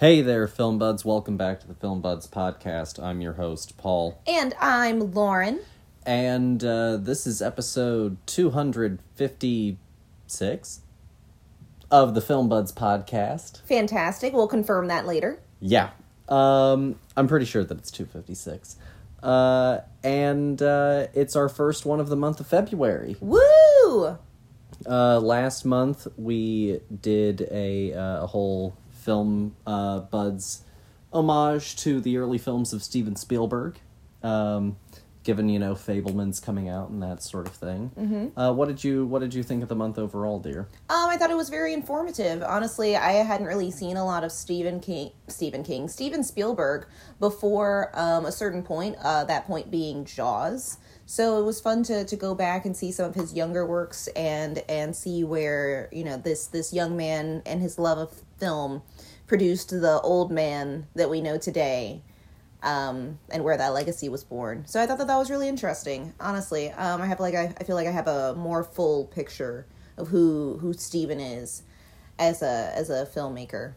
Hey there, Film Buds. Welcome back to the Film Buds podcast. I'm your host, Paul. And I'm Lauren. And uh, this is episode 256 of the Film Buds podcast. Fantastic. We'll confirm that later. Yeah. Um, I'm pretty sure that it's 256. Uh, and uh, it's our first one of the month of February. Woo! Uh, last month we did a, uh, a whole film uh, buds homage to the early films of Steven Spielberg, um, given you know Fabelmans coming out and that sort of thing. Mm-hmm. Uh, what did you What did you think of the month overall, dear? Um, I thought it was very informative. Honestly, I hadn't really seen a lot of Stephen King, Stephen King, Steven Spielberg before um, a certain point. Uh, that point being Jaws. So it was fun to, to go back and see some of his younger works and and see where you know this this young man and his love of film produced the old man that we know today um, and where that legacy was born. So I thought that that was really interesting. Honestly, um, I have like I, I feel like I have a more full picture of who who Steven is as a as a filmmaker.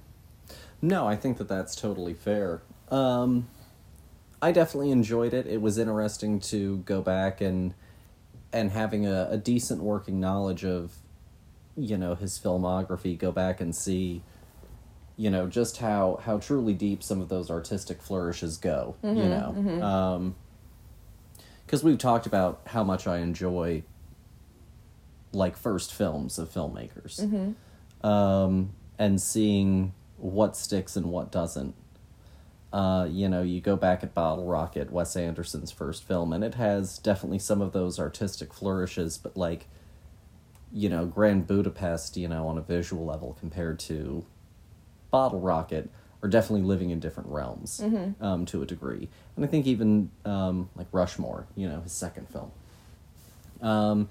No, I think that that's totally fair. Um, I definitely enjoyed it. It was interesting to go back and and having a, a decent working knowledge of you know his filmography. Go back and see you know just how how truly deep some of those artistic flourishes go. you know, um, because we've talked about how much I enjoy like first films of filmmakers, um, and seeing what sticks and what doesn't. Uh, you know, you go back at Bottle Rocket, Wes Anderson's first film, and it has definitely some of those artistic flourishes, but like, you know, Grand Budapest, you know, on a visual level compared to Bottle Rocket are definitely living in different realms um, to a degree. And I think even um, like Rushmore, you know, his second film. Um,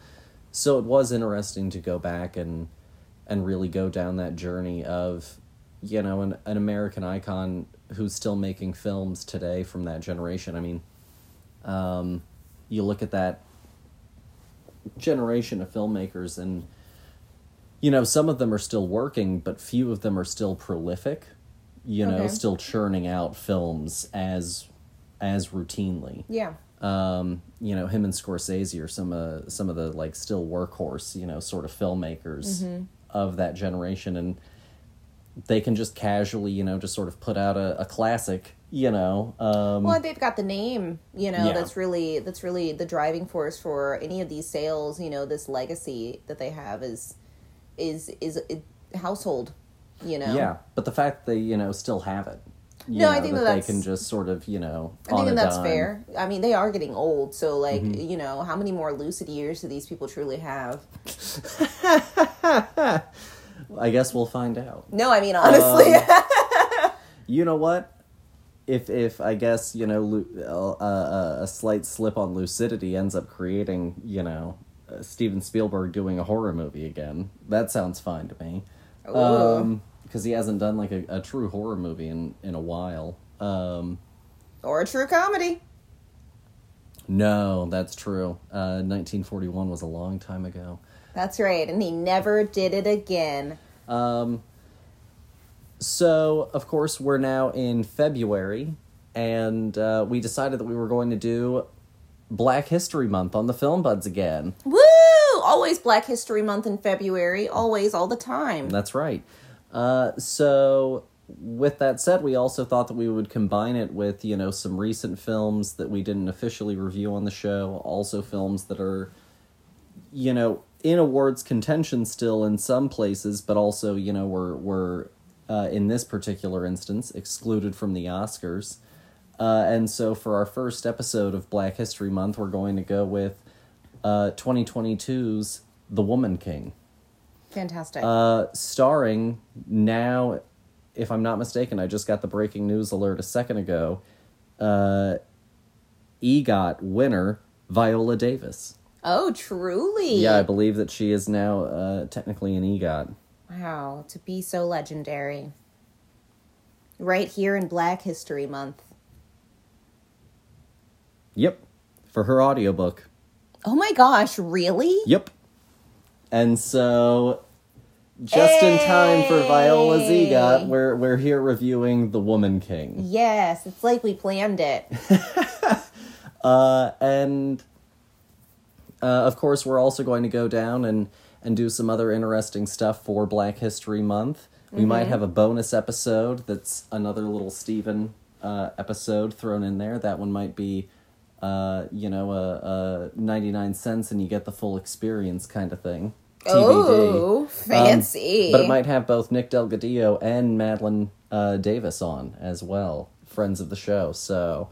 so it was interesting to go back and and really go down that journey of, you know, an, an American icon who's still making films today from that generation. I mean, um, you look at that generation of filmmakers and you know some of them are still working but few of them are still prolific you know Okay. still churning out films as as routinely Yeah. um, you know, him and Scorsese are some uh, some of the like still workhorse, you know, sort of filmmakers of that generation, and they can just casually, you know, just sort of put out a, a classic, you know. Um, Well, they've got the name, you know, Yeah. that's really that's really the driving force for any of these sales. You know, this legacy that they have is is is a household. You know, Yeah, but the fact they you know still have it, you No, I think that, that they can just sort of you know. I think that that's dime. fair. I mean, they are getting old, so like Mm-hmm. you know, how many more lucid years do these people truly have? I guess we'll find out. No, I mean honestly. Um, You know what? If if I guess you know lu- uh, uh, a slight slip on lucidity ends up creating you know uh, Steven Spielberg doing a horror movie again, that sounds fine to me. Because he hasn't done like a, a true horror movie in in a while. Um, or a true comedy. no, that's true. Uh, 1941 was a long time ago. That's right, and he never did it again. Um, so, of course, we're now in February, and uh, we decided that we were going to do Black History Month on the Film Buds again. Woo! Always Black History Month in February. Always, all the time. That's right. Uh, so, with that said, we also thought that we would combine it with, you know, some recent films that we didn't officially review on the show, also films that are, you know, in awards contention still in some places, but also, you know, were, were uh, in this particular instance, excluded from the Oscars. Uh, and so for our first episode of Black History Month, we're going to go with uh, 2022's The Woman King Fantastic. uh, starring now, if I'm not mistaken, I just got the breaking news alert a second ago. Uh, EGOT winner Viola Davis. Oh, truly? Yeah, I believe that she is now uh, technically an EGOT. Wow, to be so legendary. Right here in Black History Month. Yep, for her audiobook. Oh my gosh, really? Yep. And so just in time for Viola Hey! Zegot, we're we're here reviewing The Woman King. Yes, it's like we planned it. Uh, and uh, of course, we're also going to go down and and do some other interesting stuff for Black History Month. We might have a bonus episode that's another little Stephen uh, episode thrown in there. That one might be, uh, you know, a, a ninety nine cents and you get the full experience kind of thing. Oh, Um, fancy. but it might have both Nick Delgadillo and Madeline uh, Davis on as well, friends of the show. So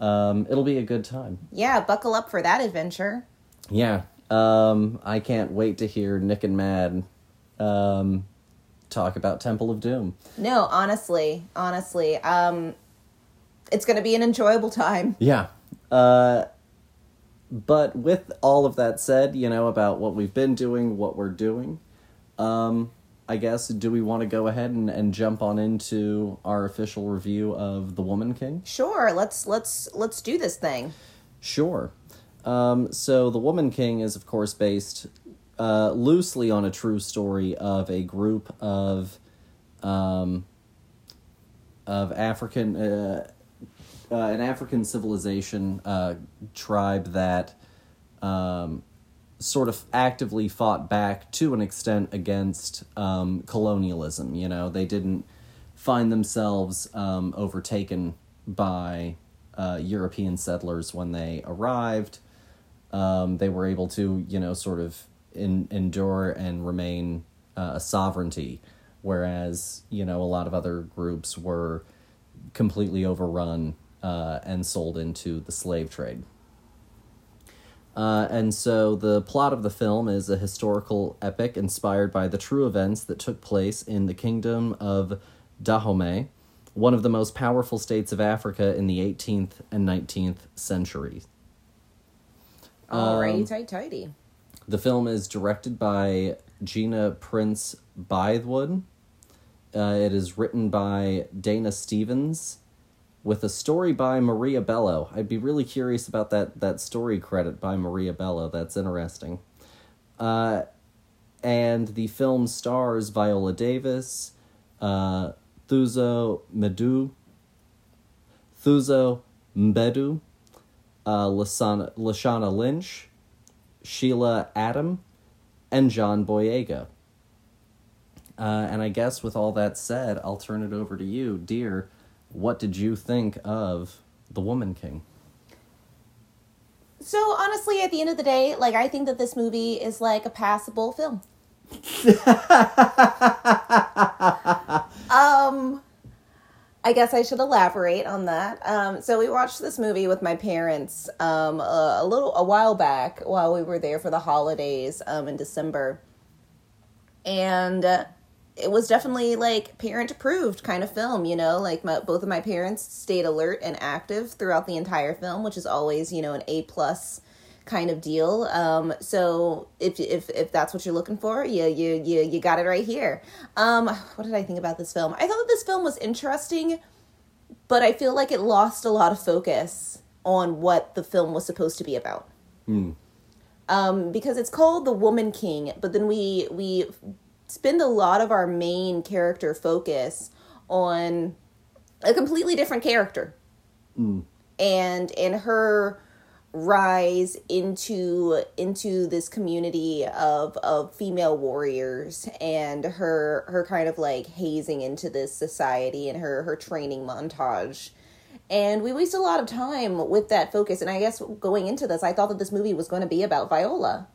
um, it'll be a good time. yeah, buckle up for that adventure. Yeah. Um, I can't wait to hear Nick and Mad um, talk about Temple of Doom. No, honestly, honestly, um, it's going to be an enjoyable time. Yeah. Uh, but with all of that said, you know, about what we've been doing, what we're doing, um, I guess, do we want to go ahead and, and jump on into our official review of The Woman King? Sure, let's let's let's do this thing. Sure. Um, so, The Woman King is, of course, based uh, loosely on a true story of a group of um, of African uh, uh, an African civilization uh, tribe that um, sort of actively fought back to an extent against um, colonialism. You know, they didn't find themselves um, overtaken by uh, European settlers when they arrived. Um, they were able to, you know, sort of in, endure and remain uh, a sovereignty, whereas, you know, a lot of other groups were completely overrun uh, and sold into the slave trade. Uh, and so the plot of the film is a historical epic inspired by the true events that took place in the kingdom of Dahomey, one of the most powerful states of Africa in the 18th and 19th centuries. Alrighty, Um, tight, tighty. The film is directed by Gina Prince Bythewood. Uh, it is written by Dana Stevens with a story by Maria Bello. I'd be really curious about that, that story credit by Maria Bello. That's interesting. Uh, and the film stars Viola Davis, uh, Thuso Medu, Thuso Mbedu, uh, Lasana, Lashana Lynch, Sheila Atim, and John Boyega. Uh, and I guess with all that said, I'll turn it over to you, dear. What did you think of The Woman King? So honestly, at the end of the day, like I think that this movie is like a passable film. um I guess I should elaborate on that. Um, so we watched this movie with my parents um, a, a little a while back while we were there for the holidays um, in December, and uh, it was definitely like parent approved kind of film. You know, like my, both of my parents stayed alert and active throughout the entire film, which is always you know an A plus kind of deal. Um, so if if if that's what you're looking for, you you you you got it right here. Um, what did I think about this film? I thought that this film was interesting, but I feel like it lost a lot of focus on what the film was supposed to be about. Um, because it's called The Woman King, but then we we spend a lot of our main character focus on a completely different character and and her rise into into this community of of female warriors and her her kind of like hazing into this society and her her training montage and we waste a lot of time with that focus and i guess going into this i thought that this movie was going to be about viola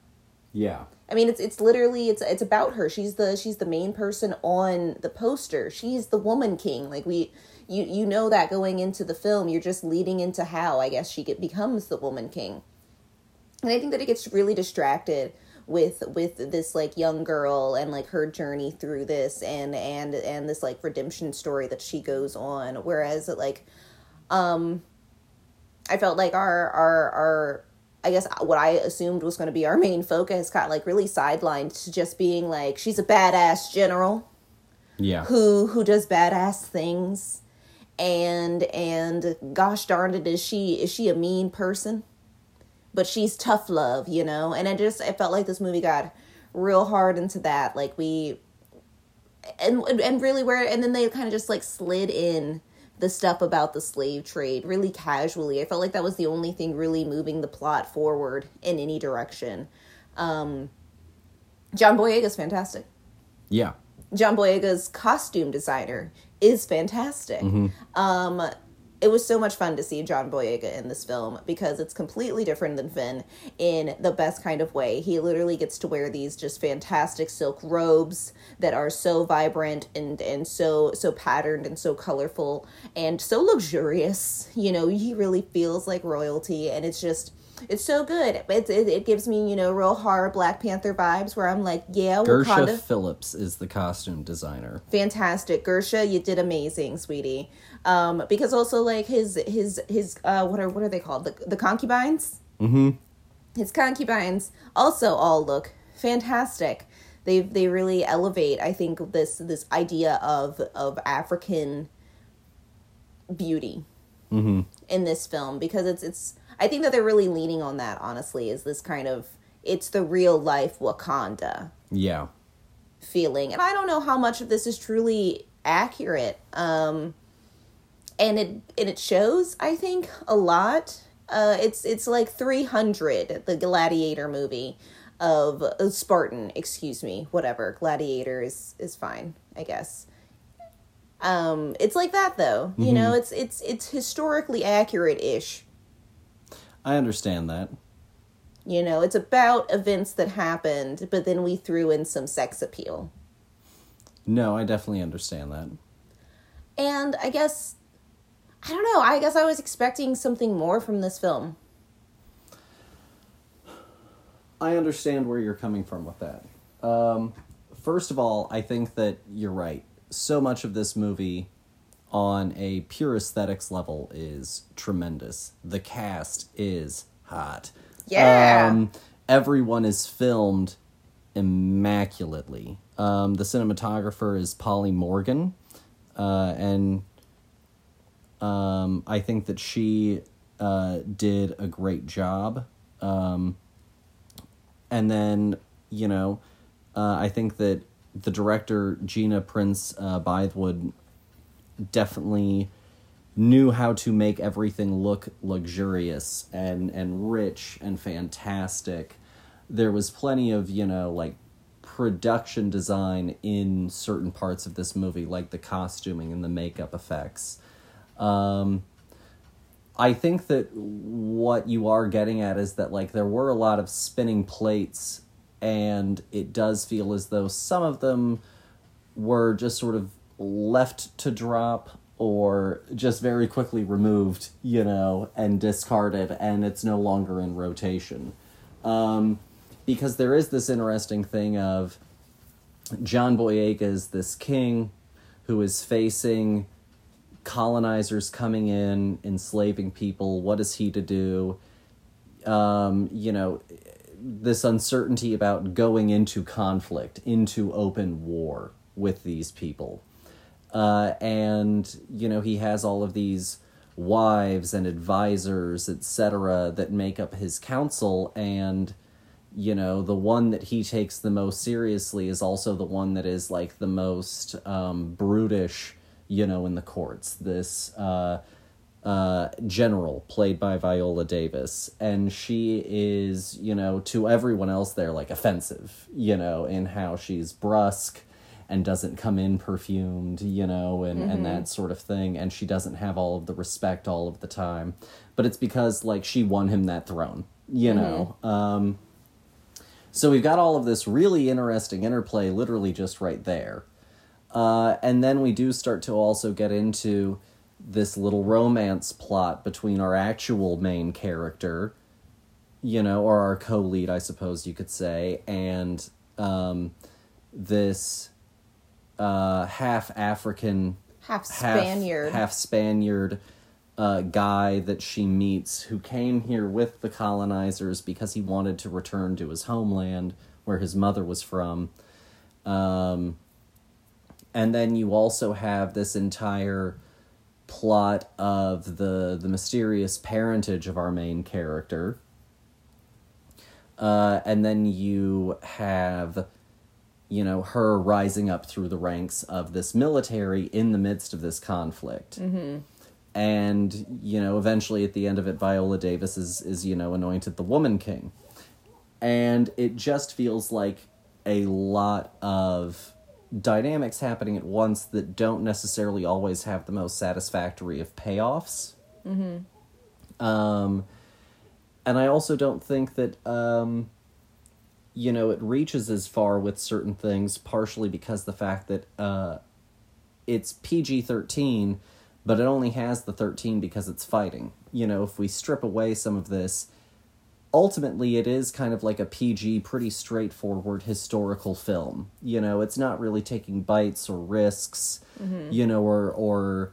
Yeah. I mean, it's it's literally it's it's about her. She's the she's the main person on the poster. She's the woman king. Like we, you you know that going into the film, you're just leading into how I guess she get, becomes the woman king. And I think that it gets really distracted with with this like young girl and like her journey through this and and and this like redemption story that she goes on. Whereas like, um, I felt like our our our I guess what I assumed was going to be our main focus got like really sidelined to just being like she's a badass general Yeah. who who does badass things and and gosh darn it is she is she a mean person but she's tough love you know and i just i felt like this movie got real hard into that like we and and really where and then they kind of just like slid in the stuff about the slave trade really casually. I felt like that was the only thing really moving the plot forward in any direction. Um, John Boyega's fantastic. Yeah. John Boyega's costume designer is fantastic. Um, it was so much fun to see John Boyega in this film because it's completely different than Finn in the best kind of way. He literally gets to wear these just fantastic silk robes that are so vibrant and and so so patterned and so colorful and so luxurious. You know, he really feels like royalty, and it's just. It's so good. It, it, it gives me, you know, real horror Black Panther vibes where I'm like, yeah, Gersha Wakanda Phillips is the costume designer. fantastic gersha you did amazing sweetie um because also like his his his uh what are what are they called the, the concubines Mm-hmm. his concubines also all look fantastic they they really elevate i think this this idea of of african beauty Mm-hmm. in this film because it's it's I think that they're really leaning on that honestly is this kind of it's the real life Wakanda Yeah. feeling. And i don't know how much of this is truly accurate um and it and it shows i think a lot. Uh it's it's like 300 the gladiator movie of uh, spartan excuse me whatever. Gladiator is is fine i guess. Um it's like that though. You know it's it's it's historically accurate ish I understand that. you know it's about events that happened but then we threw in some sex appeal No, I definitely understand that. And I guess I don't know. I guess I was expecting something more from this film. I understand where you're coming from with that. Um, first of all, I think that you're right. So much of this movie, on a pure aesthetics level, is tremendous. The cast is hot. Yeah. Um, everyone is filmed immaculately. Um, the cinematographer is Polly Morgan, uh, and um, I think that she uh, did a great job. Um, and then, you know, uh, I think that the director, Gina Prince uh, Bythewood, definitely knew how to make everything look luxurious and, and rich and fantastic. There was plenty of, you know, like production design in certain parts of this movie, like the costuming and the makeup effects. Um, I think that what you are getting at is that like there were a lot of spinning plates and it does feel as though some of them were just sort of left to drop or just very quickly removed, you know, and discarded and it's no longer in rotation. Um, because there is this interesting thing of John Boyega is this king who is facing colonizers coming in, enslaving people. What is he to do? Um, you know, this uncertainty about going into conflict, into open war with these people. Uh, and, you know, he has all of these wives and advisors, etc., that make up his council. And, you know, the one that he takes the most seriously is also the one that is like the most um, brutish, you know, in the courts. This uh, uh, general played by Viola Davis, and she is, you know, to everyone else there, like offensive, you know, in how she's brusque and doesn't come in perfumed, you know, and, and that sort of thing. And she doesn't have all of the respect all of the time. But it's because, like, she won him that throne, you know. Um, so we've got all of this really interesting interplay literally just right there. Uh, and then we do start to also get into this little romance plot between our actual main character, you know, or our co lead, I suppose you could say, and um, this uh, half African, Half Spaniard. half Spaniard uh, guy that she meets who came here with the colonizers because he wanted to return to his homeland where his mother was from. Um, and then you also have this entire plot of the the mysterious parentage of our main character. Uh, and then you have you know, her rising up through the ranks of this military in the midst of this conflict. Mm-hmm. And, you know, eventually at the end of it, Viola Davis is, is, you know, anointed the Woman King. And it just feels like a lot of dynamics happening at once that don't necessarily always have the most satisfactory of payoffs. Mm-hmm. Um, and I also don't think that um, you know it reaches as far with certain things, partially because the fact that uh, it's PG thirteen, but it only has the thirteen because it's fighting. You know, if we strip away some of this, ultimately it is kind of like a PG, pretty straightforward historical film. You know, it's not really taking bites or risks, you know, or or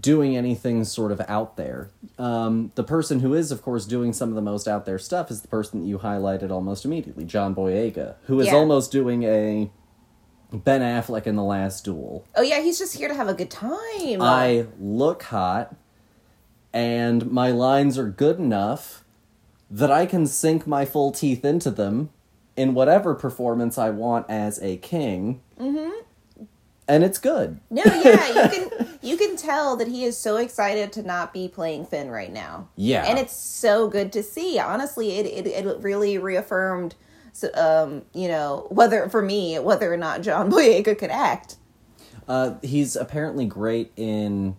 doing anything sort of out there. Um, the person who is, of course, doing some of the most out there stuff is the person that you highlighted almost immediately, John Boyega, who is Yeah. almost doing a Ben Affleck in the Last Duel. Oh yeah, he's just here to have a good time. I look hot, and my lines are good enough that I can sink my full teeth into them in whatever performance I want as a king. Mm-hmm. And it's good. no, yeah, you can you can tell that he is so excited to not be playing Finn right now. Yeah. and it's so good to see. Honestly, it it, it really reaffirmed, um, you know, whether for me whether or not John Boyega could act. Uh, he's apparently great in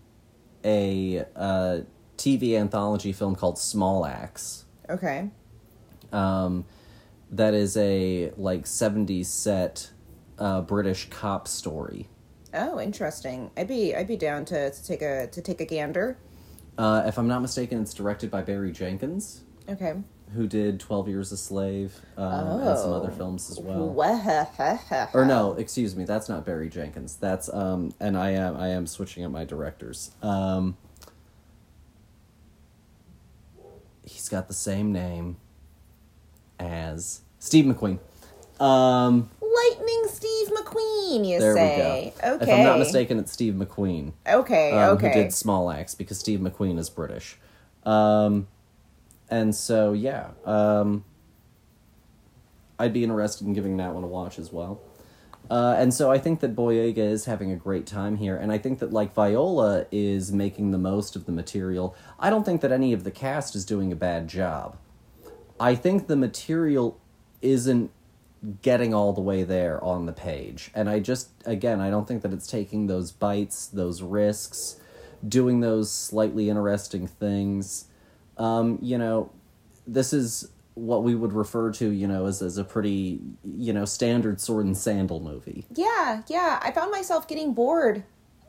a uh, TV anthology film called Small Axe. Okay. Um, that is a like 70s set uh, British cop story. Oh, interesting. I'd be I'd be down to, to take a to take a gander. Uh, if I'm not mistaken, it's directed by Barry Jenkins, Okay. who did 12 Years a Slave um, and some other Oh. films as well. Or no, excuse me, that's not Barry Jenkins. That's um, and I am I am switching up my directors. Um, he's got the same name as Steve McQueen. Um, McQueen, you there say? we go. Okay. If I'm not mistaken, it's Steve McQueen. Okay. um, okay. who did Small Axe because Steve McQueen is British. Um, and so yeah, um, I'd be interested in giving that one a watch as well. Uh, and so I think that Boyega is having a great time here, and I think that like Viola is making the most of the material. I don't think that any of the cast is doing a bad job. I think the material isn't getting all the way there on the page. And I just, again, I don't think that it's taking those bites, those risks, doing those slightly interesting things. Um, you know, this is what we would refer to, you know, as, as a pretty, you know, standard sword and sandal movie. Yeah, yeah. I found myself getting bored.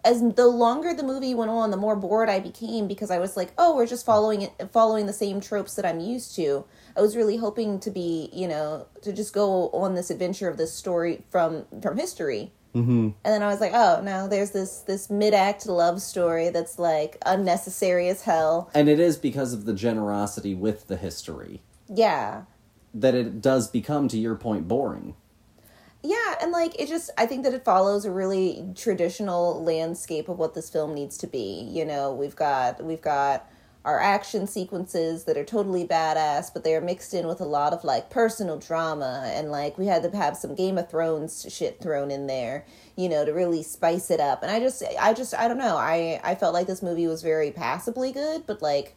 As the longer the movie went on, the more bored I became because I was like, "Oh, we're just following it, following the same tropes that I'm used to." I was really hoping to be, you know, to just go on this adventure of this story from from history. Mm-hmm. And then I was like, "Oh no, there's this this mid act love story that's like unnecessary as hell." And it is because of the generosity with the history Yeah, that it does become, to your point, boring. Yeah, and like it just I think that it follows a really traditional landscape of what this film needs to be. You know, we've got we've got our action sequences that are totally badass, but they are mixed in with a lot of like personal drama and like we had to have some Game of Thrones shit thrown in there, you know, to really spice it up. And I just I just I don't know. I I felt like this movie was very passably good, but like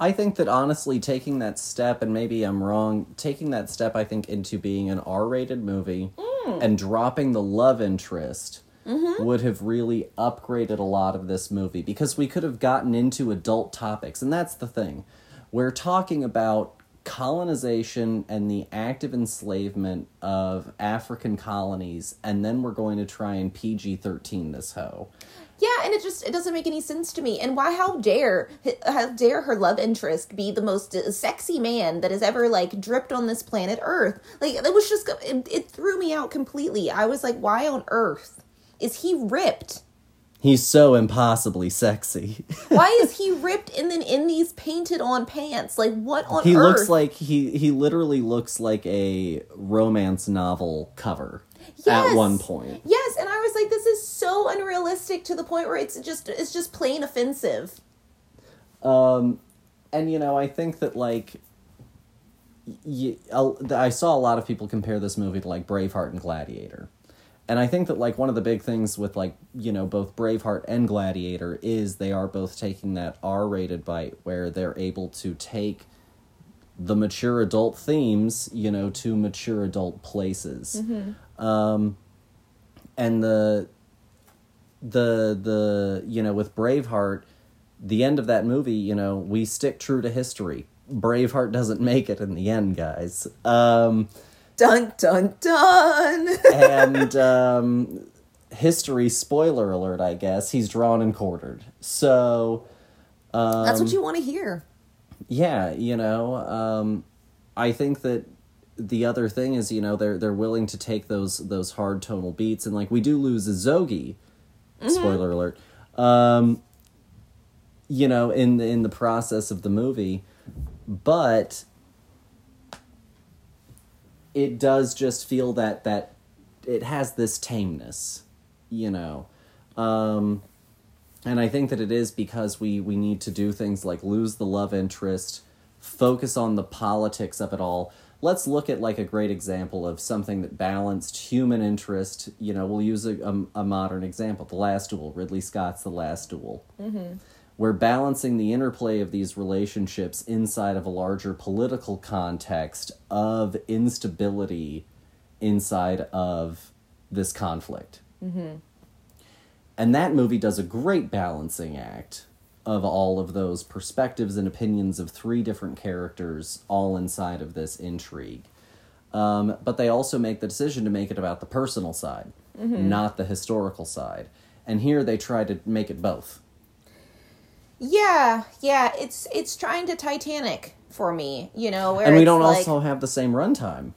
I think that honestly, taking that step, and maybe I'm wrong, taking that step, I think, into being an R rated movie mm. and dropping the love interest Mm-hmm. would have really upgraded a lot of this movie because we could have gotten into adult topics. And that's the thing. We're talking about colonization and the active enslavement of African colonies, and then we're going to try and PG 13 this hoe. Yeah, and it just it doesn't make any sense to me. And why? How dare how dare her love interest be the most sexy man that has ever like dripped on this planet Earth? Like it was just it, it threw me out completely. I was like, why on earth is he ripped? He's so impossibly sexy. Why is he ripped and then in these painted on pants? Like what on he earth? He looks like he he literally looks like a romance novel cover at one point. Yes, and I was like, this is so unrealistic to the point where it's just it's just plain offensive. Um, and you know, I think that like y- I saw a lot of people compare this movie to like Braveheart and Gladiator. And I think that like one of the big things with like, you know, both Braveheart and Gladiator is they are both taking that R-rated bite where they're able to take the mature adult themes, you know, to mature adult places. Um and the the the you know with Braveheart, the end of that movie, you know, we stick true to history. Braveheart doesn't make it in the end, guys. Um, Dun dun dun. and um, history, spoiler alert, I guess, he's drawn and quartered. So, um, That's what you want to hear. yeah, you know, um, I think that the other thing is, you know, they're they're willing to take those those hard tonal beats, and like we do lose a Zogi. Spoiler alert. Um, you know, in the, in the process of the movie, but it does just feel that that it has this tameness, you know. Um, and I think that it is because we we need to do things like lose the love interest, focus on the politics of it all. Let's look at like a great example of something that balanced human interest. You know, we'll use a, a, a modern example: The Last Duel, Ridley Scott's The Last Duel. Mm-hmm. We're balancing the interplay of these relationships inside of a larger political context of instability inside of this conflict. And that movie does a great balancing act of all of those perspectives and opinions of three different characters all inside of this intrigue. Um, but they also make the decision to make it about the personal side, not the historical side. And here they try to make it both. Yeah, yeah. It's it's trying to Titanic for me. You know, where and we don't like, also have the same runtime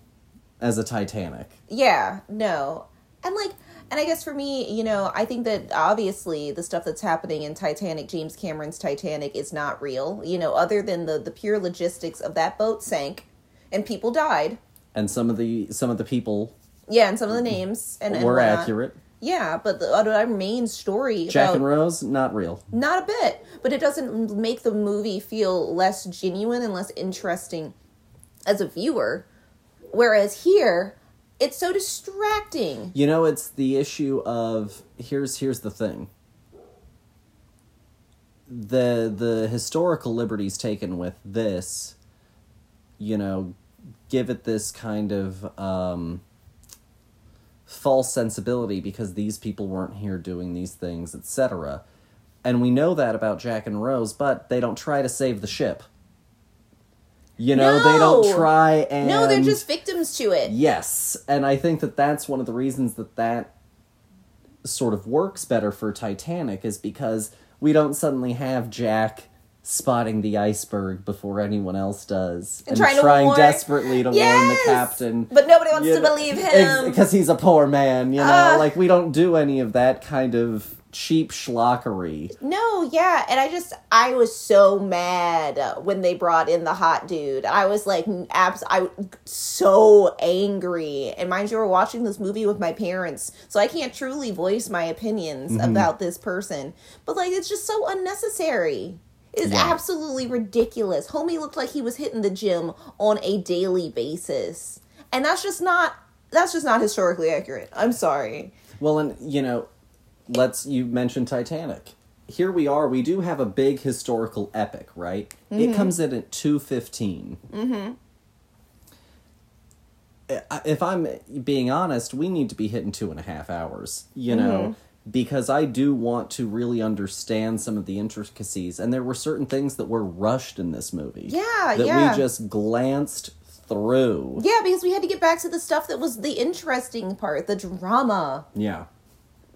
as a Titanic. Yeah, no. And like and I guess for me, you know, I think that obviously the stuff that's happening in Titanic, James Cameron's Titanic is not real. You know, other than the the pure logistics of that boat sank and people died. And some of the some of the people Yeah, and some of the names and, and were whatnot. accurate. Yeah, but the other main story Jack about and Rose, not real. not a bit, but it doesn't make the movie feel less genuine and less interesting as a viewer. Whereas here, it's so distracting. You know, it's the issue of here's here's the thing. The the historical liberties taken with this, you know, give it this kind of um, false sensibility because these people weren't here doing these things, etc. And we know that about Jack and Rose, but they don't try to save the ship. You know, they don't try and No, they're just victims to it. Yes, and I think that that's one of the reasons that that sort of works better for Titanic is because we don't suddenly have Jack spotting the iceberg before anyone else does And trying to warn- desperately to warn the captain. But nobody wants to know, believe him. because he's a poor man. You know, Ah. like we don't do any of that kind of cheap schlockery. No, yeah, and I just I was so mad when they brought in the hot dude. I was like, abs, I so angry. And mind you, we're watching this movie with my parents, so I can't truly voice my opinions about this person. But like, it's just so unnecessary. Yeah. absolutely ridiculous. Homie looked like he was hitting the gym on a daily basis, and that's just not that's just not historically accurate. I'm sorry. Well, and you know, let's you mentioned Titanic. Here we are. We do have a big historical epic, right? It comes in at two Mm-hmm. If I'm being honest, we need to be hitting two and a half hours. You know, because I do want to really understand some of the intricacies, and there were certain things that were rushed in this movie. Yeah, that yeah. we just glanced through. Yeah, because we had to get back to the stuff that was the interesting part, the drama. Yeah.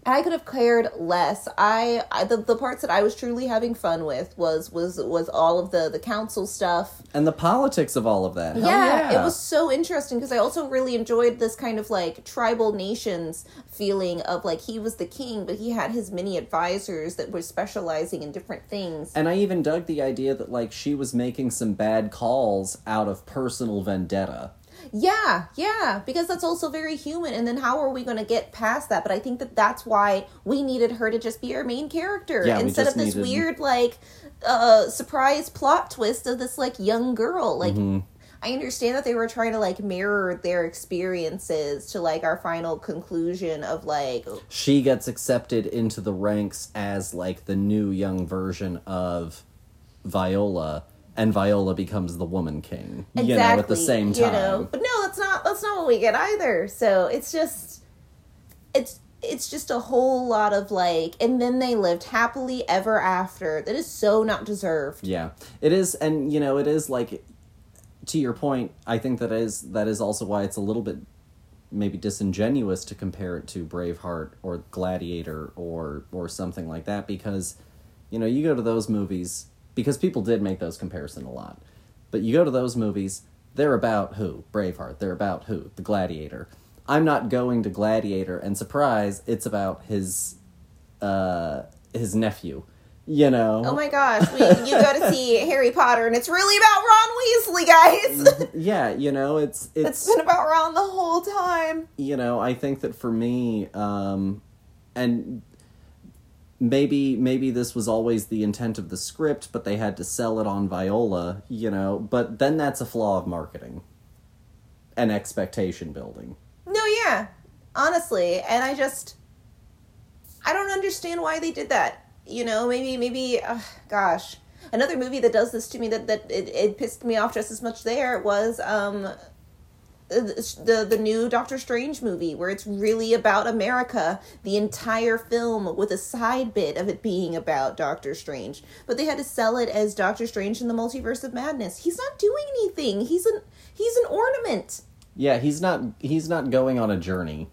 I could have cared less. I, I the, the parts that I was truly having fun with was was was all of the the council stuff. And the politics of all of that. Yeah, yeah, it was so interesting because I also really enjoyed this kind of like tribal nations feeling of like he was the king, but he had his many advisors that were specializing in different things. And I even dug the idea that like she was making some bad calls out of personal vendetta. Yeah, yeah, because that's also very human. And then how are we going to get past that? But I think that that's why we needed her to just be our main character Yeah, instead of this needed- weird like uh surprise plot twist of this like young girl. Like Mm-hmm. I understand that they were trying to like mirror their experiences to like our final conclusion of like she gets accepted into the ranks as like the new young version of Viola and Viola becomes the woman king. exactly, You know, at the same time. You know, but no, that's not that's not what we get either. So it's just it's it's just a whole lot of like and then they lived happily ever after. That is so not deserved. Yeah, it is, and you know, it is like to your point. I think that is that is also why it's a little bit maybe disingenuous to compare it to Braveheart or Gladiator or or something like that because you know you go to those movies because people did make those comparison a lot, but you go to those movies. They're about who? Braveheart. They're about who? The Gladiator. I'm not going to Gladiator and surprise, it's about his uh his nephew. You know. Oh my gosh, we, you go to see Harry Potter and it's really about Ron Weasley, guys. yeah, you know, it's it's it's been about Ron the whole time. you know, I think that for me, um, and maybe maybe this was always the intent of the script, but they had to sell it on Viola, you know. But then that's a flaw of marketing and expectation building. No, yeah. Honestly, and I just I don't understand why they did that. You know, maybe maybe uh, gosh. Another movie that does this to me that that it, it pissed me off just as much there was um the the new Doctor Strange movie where it's really about America the entire film with a side bit of it being about Doctor Strange. But they had to sell it as Doctor Strange in the Multiverse of Madness. He's not doing anything. He's an he's an ornament. Yeah, he's not he's not going on a journey.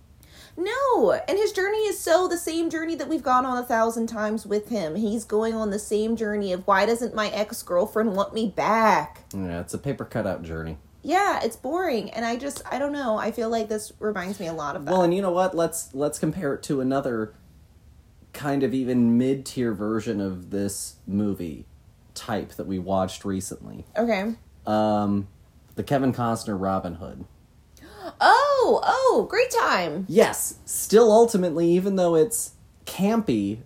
no and his journey is so the same journey that we've gone on a thousand times with him. He's going on the same journey of why doesn't my ex-girlfriend want me back? Yeah, it's a paper cutout journey. Yeah it's boring and I just I don't know I feel like this reminds me a lot of that Well, and you know what? Let's let's compare it to another kind of even mid-tier version of this movie type that we watched recently. okay Um the Kevin Costner Robin Hood. Oh, oh, great time. Yes, still ultimately even though it's campy,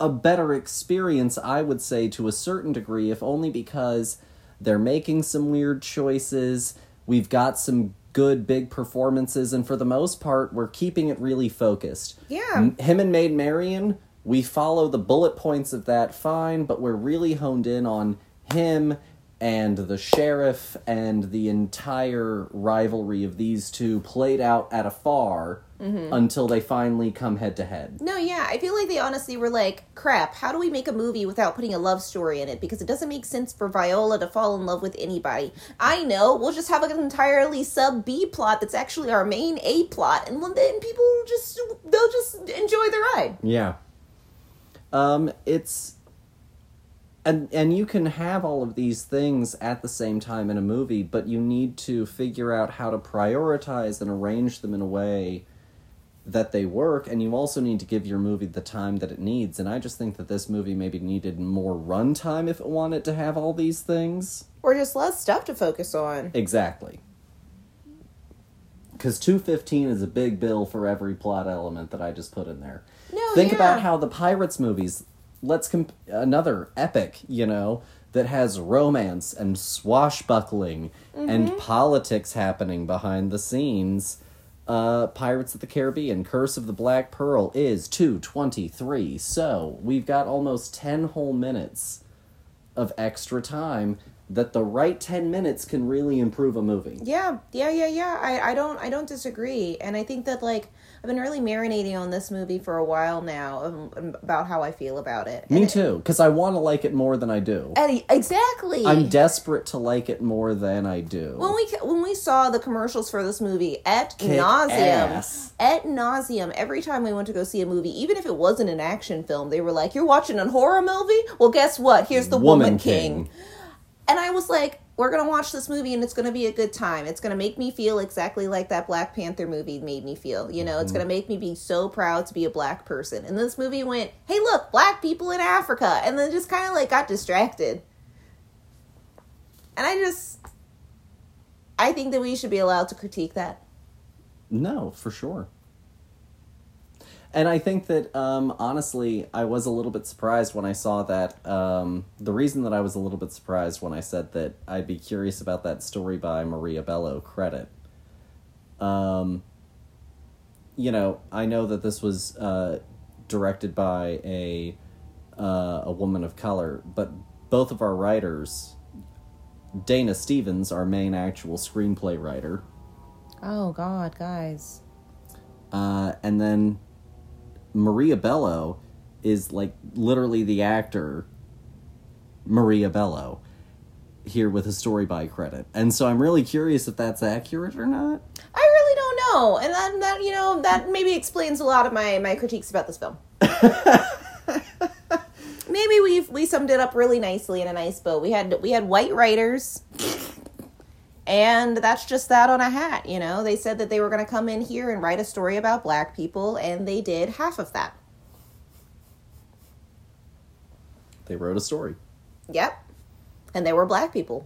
a better experience I would say to a certain degree if only because they're making some weird choices. We've got some good big performances and for the most part we're keeping it really focused. Yeah. Him and Maid Marian, we follow the bullet points of that fine, but we're really honed in on him and the sheriff and the entire rivalry of these two played out at afar until they finally come head to head. No, yeah, I feel like they honestly were like, crap, how do we make a movie without putting a love story in it? Because it doesn't make sense for Viola to fall in love with anybody. I know, we'll just have an entirely sub B plot that's actually our main A plot, and then people will just, they'll just enjoy the ride. Yeah. Um it's and and you can have all of these things at the same time in a movie, but you need to figure out how to prioritize and arrange them in a way that they work and you also need to give your movie the time that it needs and i just think that this movie maybe needed more runtime if it wanted to have all these things Or just less stuff to focus on. exactly because 215 is a big bill for every plot element that i just put in there No, think yeah. about how the pirates movies let's comp- another epic you know that has romance and swashbuckling Mm-hmm. and politics happening behind the scenes uh, Pirates of the Caribbean, Curse of the Black Pearl is 223. So we've got almost 10 whole minutes of extra time that the right 10 minutes can really improve a movie. Yeah, yeah, yeah, yeah. I, I don't I don't disagree, and I think that like I've been really marinating on this movie for a while now um, about how I feel about it. Me And- too, because I want to like it more than I do. exactly. I'm desperate to like it more than I do. when we when we saw the commercials for this movie at Kick nauseum, ass. at nauseum, every time we went to go see a movie, even if it wasn't an action film, they were like, "You're watching a horror movie? Well, guess what? Here's the Woman, King. And I was like, we're going to watch this movie and it's going to be a good time. It's going to make me feel exactly like that Black Panther movie made me feel. You know, it's mm-hmm. going to make me be so proud to be a black person. And this movie went, hey, look, black people in Africa. And then just kind of like got distracted. And I just, I think that we should be allowed to critique that. No, for sure. And I think that um, honestly, I was a little bit surprised when I saw that. Um, the reason that I was a little bit surprised when I said that I'd be curious about that story by Maria Bello credit. Um, you know, I know that this was uh, directed by a uh, a woman of color, but both of our writers, Dana Stevens, our main actual screenplay writer, Oh God, guys. uh, and then Maria Bello is like literally the actor Maria Bello here with a story by credit. And so I'm really curious if that's accurate or not. I really don't know, and that, that you know that maybe explains a lot of my my critiques about this film. maybe we we summed it up really nicely in a nice bow. We had we had white writers, and that's just that on a hat. You know, they said that they were going to come in here and write a story about black people, and they did half of that. They wrote a story. Yep, and they were black people.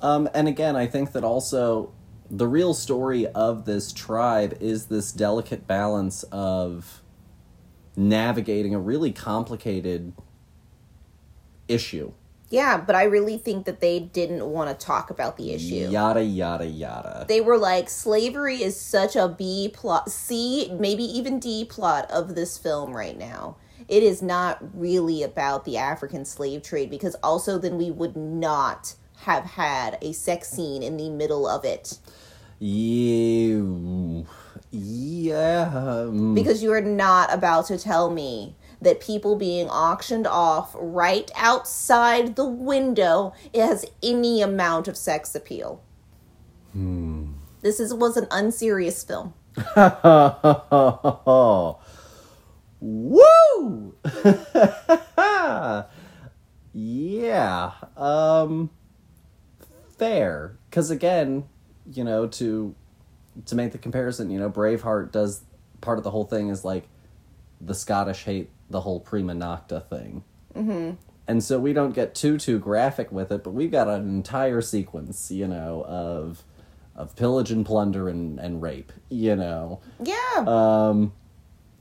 Um, and again, I think that also the real story of this tribe is this delicate balance of navigating a really complicated issue. Yeah, but I really think that they didn't want to talk about the issue. Yada, yada, yada. they were like slavery is such a b plot c maybe even d plot of this film right now it is not really about the african slave trade because also then we would not have had a sex scene in the middle of it You, yeah. because you are not about to tell me that people being auctioned off right outside the window has any amount of sex appeal this is was an unserious film Woo! yeah. Um fair cuz again, you know, to to make the comparison, you know, Braveheart does part of the whole thing is like the Scottish hate the whole prima nocte thing. Mhm. And so we don't get too too graphic with it, but we've got an entire sequence, you know, of of pillage and plunder and, and rape, you know. yeah Um,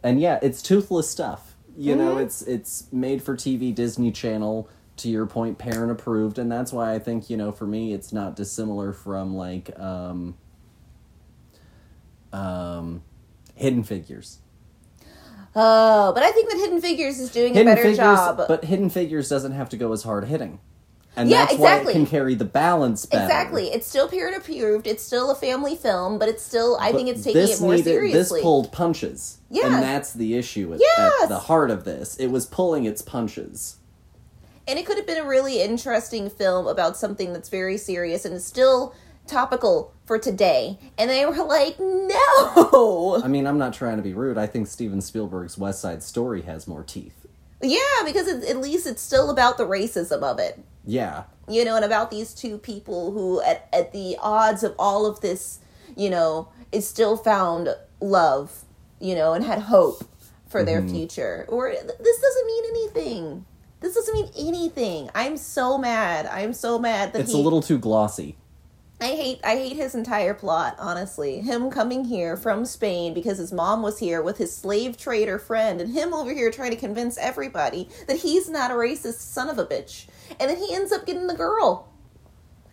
and yeah, it's toothless stuff. You know, it's it's made for TV, Disney Channel. To your point, parent approved, and that's why I think you know, for me, it's not dissimilar from like um, um, Hidden Figures. Oh, but I think that Hidden Figures is doing Hidden a better Figures, job. but Hidden Figures doesn't have to go as hard hitting, and Yeah, that's why exactly. it can carry the balance better. exactly, it's still parent approved. It's still a family film, but it's still. I But think it's taking this it more needed- seriously. This pulled punches. Yeah. And that's the issue at, Yes. at the heart of this. It was pulling its punches. and it could have been a really interesting film about something that's very serious and is still topical for today. And they were like, no. I mean, I'm not trying to be rude. I think Steven Spielberg's West Side Story has more teeth. Yeah, because it, at least it's still about the racism of it. Yeah. you know, and about these two people who, at, at the odds of all of this, you know, is still found love, you know, and had hope for their mm-hmm. future. Or this doesn't mean anything. This doesn't mean anything. I'm so mad. I'm so mad that It's he. a little too glossy. I hate. I hate his entire plot. Honestly, him coming here from Spain because his mom was here with his slave trader friend, and him over here trying to convince everybody that he's not a racist son of a bitch, and then he ends up getting the girl.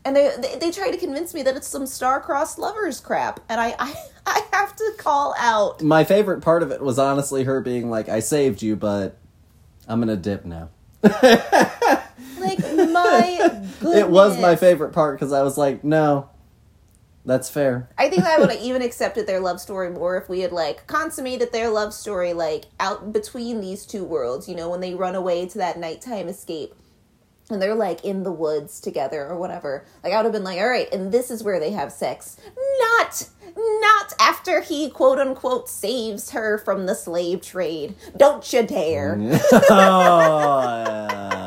And they, they they try to convince me that it's some star-crossed lovers crap, and I I, I have to call out. My favorite part of it was honestly her being like, I saved you, but I'm to dip now. Like my goodness, It was my favorite part because I was like, no, that's fair. I think I would have even accepted their love story more if we had like consummated their love story like out between these two worlds, you know, when they run away to that nighttime escape and they're like in the woods together or whatever. Like I would have been like, all right, and this is where they have sex. Not not after he quote unquote saves her from the slave trade. Don't you dare. oh, yikes.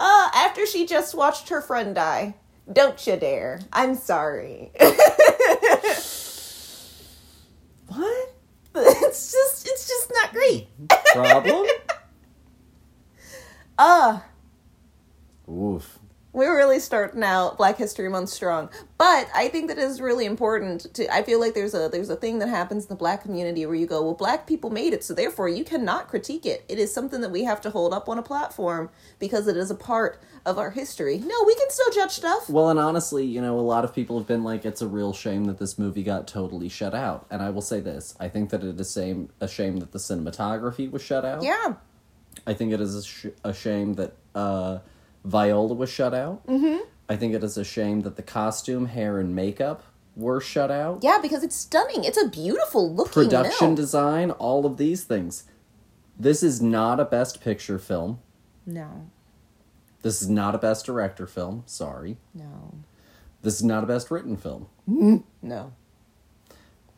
Uh after she just watched her friend die. Don't you dare. I'm sorry. What? it's just it's just not great. Problem? Uh Oof. We're really starting out Black History Month strong. But I think that is really important to I feel like there's a there's a thing that happens in the black community where you go, well, black people made it, so therefore you cannot critique it. It is something that we have to hold up on a platform because it is a part of our history. No, we can still judge stuff. Well, and honestly, you know, a lot of people have been like, it's a real shame that this movie got totally shut out. And I will say this: I think that it is same a shame that the cinematography was shut out. Yeah. I think it is a, sh- a shame that uh, Viola was shut out. Mm-hmm. I think it is a shame that the costume, hair, and makeup were shut out. Yeah, because it's stunning. It's a beautiful looking Production film. design, all of these things. This is not a Best Picture film. no. This is not a Best Director film. Sorry. No. This is not a Best Written film. No.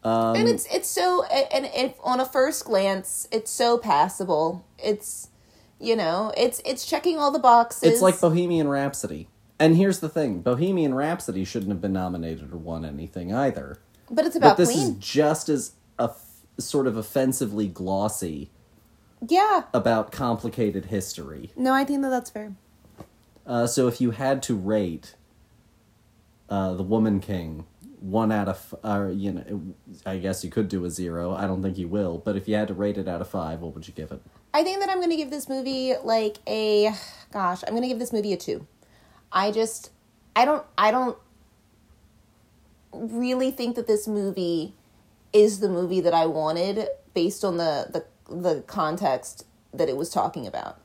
Um, and it's it's so and if on a first glance it's so passable it's you know it's it's checking all the boxes It's like Bohemian Rhapsody. And here's the thing Bohemian Rhapsody shouldn't have been nominated or won anything either. but it's But about this queen is just as a sort of offensively glossy yeah about complicated history. no i think that that's fair Uh, so if you had to rate uh, The Woman King one out of, uh, you know, I guess you could do a zero. I don't think you will. But if you had to rate it out of five, what would you give it? i think that i'm gonna give this movie like a gosh i'm gonna give this movie a two i just i don't i don't really think that this movie is the movie that i wanted based on the the, the context that it was talking about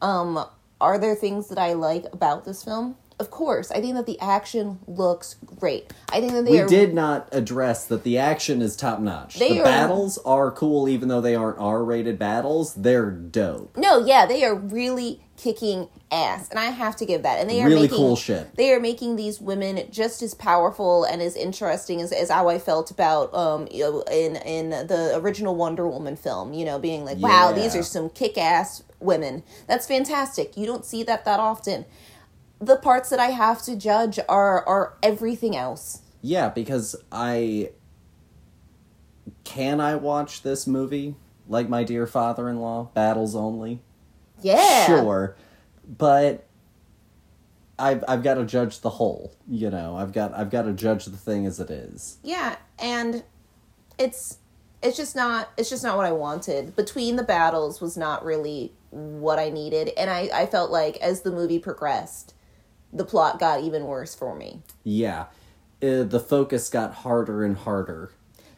Um, are there things that I like about this film? Of course. I think that the action looks great. I think that they We are did not address that the action is top notch. The are- battles are cool, even though they aren't R rated battles. They're dope. No, yeah, they are really kicking ass, and I have to give that. And they are Really making cool shit. They are making these women just as powerful and as interesting as, as how I felt about um you know in in the original Wonder Woman film. You know, being like, wow, Yeah. these are some kick ass women. That's fantastic. You don't see that that often. The parts that I have to judge are are everything else. Yeah, because I. Can I watch this movie? Like my dear father in law? Battles only? Yeah, Sure. But. I've, I've got to judge the whole, you know. I've got I've got to judge the thing as it is. Yeah, and it's it's just not it's just not what I wanted. Between the battles was not really what I needed, and I I felt like as the movie progressed, the plot got even worse for me. Yeah, uh, the focus got harder and harder.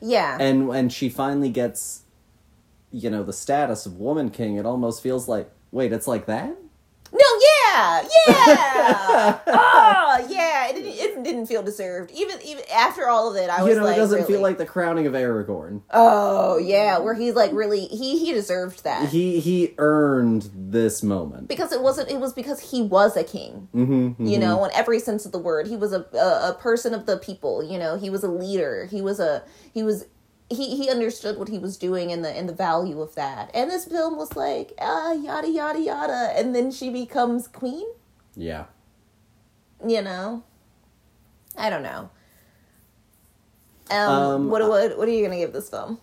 Yeah. and when she finally gets you know the status of woman king it almost feels like wait it's like that no, yeah, yeah, oh, yeah. It didn't, it didn't feel deserved. Even even after all of it, I was you know like, it doesn't really, feel like the crowning of aragorn. Oh yeah, where he's like really he he deserved that. He he earned this moment. Because it wasn't it was because he was a king. Mm-hmm, you know in every sense of the word. He was a, a a person of the people. You know he was a leader. He was a he was he he understood what he was doing and the and the value of that. And this film was like ah yada yada yada. And then she becomes queen? Yeah. You know? I don't know. Um, Um, what, what what are you gonna give this film?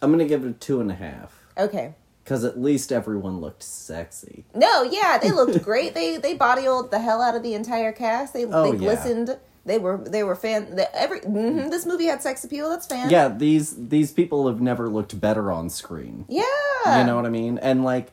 I'm gonna give it a two and a half. Okay. Because at least everyone looked sexy. No, yeah, they looked great. They they body the hell out of the entire cast. They Oh, they yeah. glistened. They were they were fan. Every mhm, this movie had sex appeal. That's fan. yeah these these people have never looked better on screen yeah. you know what i mean and like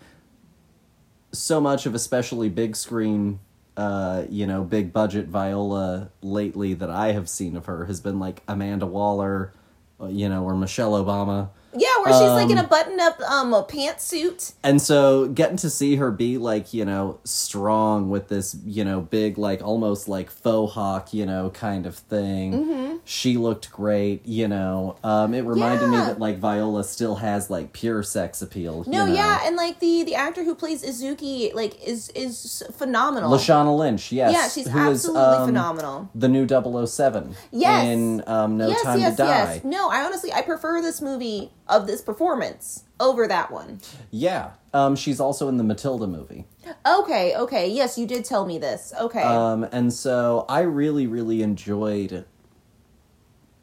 so much of especially big screen uh you know big budget viola lately that i have seen of her has been like amanda waller uh, you know or michelle obama Yeah, where she's like in a Um, button up um a pantsuit. and so getting to see her be like you know strong with this you know big like almost like faux hawk you know kind of thing Mm-hmm. she looked great you know um it reminded me that like viola still has like pure sex appeal you No, know? yeah, and like the the actor who plays Izogie like is is phenomenal. Lashana Lynch, yes. yeah, she's who is, absolutely um, phenomenal. The new 007 Yes. in um, No yes, Time yes, to Die. yes. No, I honestly I prefer this movie of this performance over that one. Yeah. Um, she's also in the Matilda movie. Okay, okay. Yes, you did tell me this. Okay. Um, and so I really, really enjoyed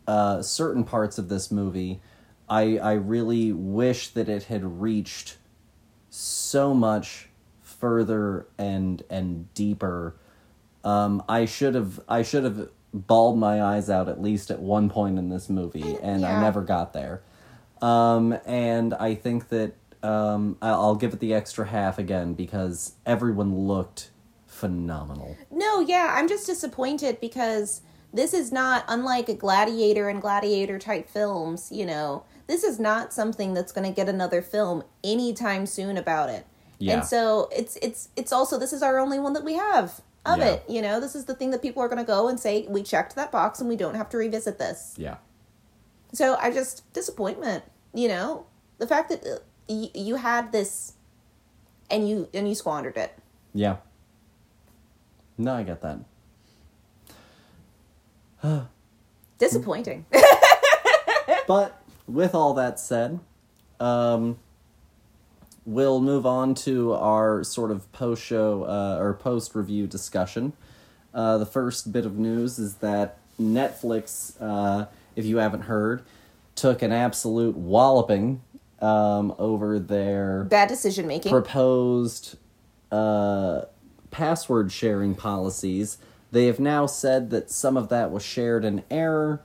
uh, certain parts of this movie. I, I really wish that it had reached so much further and and deeper Um, I should have I should have bawled my eyes out at least at one point in this movie, and I never got there. Um, and I think that um, I'll give it the extra half again because everyone looked phenomenal. No, yeah, I'm just disappointed because this is not unlike a gladiator and gladiator type films, you know. This is not something that's going to get another film anytime soon about it. Yeah. And so it's it's it's also this is our only one that we have of Yeah. it, you know. This is the thing that people are going to go and say we checked that box and we don't have to revisit this. Yeah. So I just disappointment, you know, the fact that uh, y- you had this and you and you squandered it. Yeah. No, I get that. Disappointing. but with all that said, um, we'll move on to our sort of post show uh, or post review discussion. Uh, the first bit of news is that Netflix, uh, if you haven't heard, took an absolute walloping um, over their Bad decision making. proposed uh, password sharing policies. They have now said that some of that was shared in error,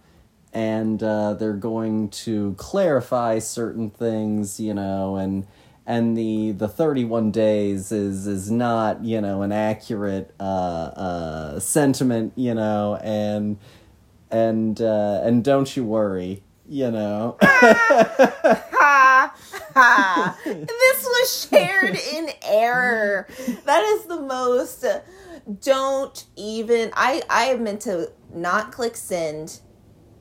and uh, they're going to clarify certain things, you know, and and the the 31 days is is not you know an accurate uh, uh, sentiment, you know, and and uh, and don't you worry, you know. ha ha this was shared in error that is the most don't even i i meant to not click send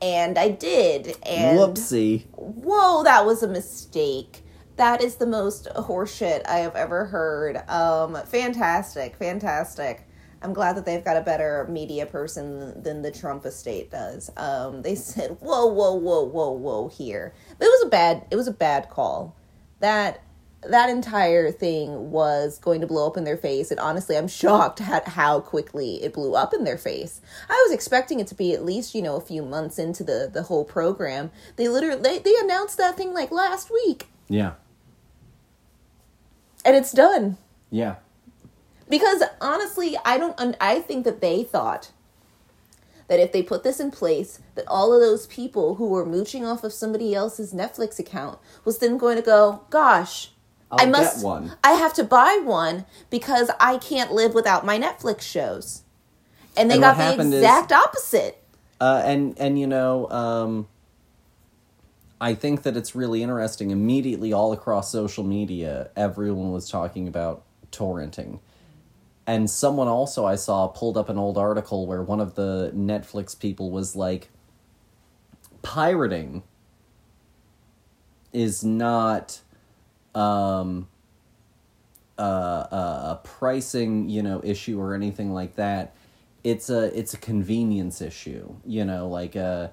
and i did and Whoopsie. whoa that was a mistake that is the most horseshit i have ever heard um fantastic fantastic i'm glad that they've got a better media person than the trump estate does. Um they said whoa whoa whoa whoa whoa here. But it was a bad it was a bad call. That that entire thing was going to blow up in their face and honestly i'm shocked at how quickly it blew up in their face. I was expecting it to be at least you know a few months into the the whole program. They literally they, they announced that thing like last week. Yeah. and it's done. Yeah. Because honestly i don't i think that they thought that if they put this in place that all of those people who were mooching off of somebody else's netflix account was then going to go gosh I'll I must get one. I have to buy one because I can't live without my Netflix shows. And they And got the happened is- exact opposite. Uh, and and you know, um, I think that it's really interesting. Immediately, all across social media, everyone was talking about torrenting, and someone also I saw pulled up an old article where one of the Netflix people was like, pirating is not um uh, a pricing you know issue or anything like that. It's a it's a convenience issue you know like uh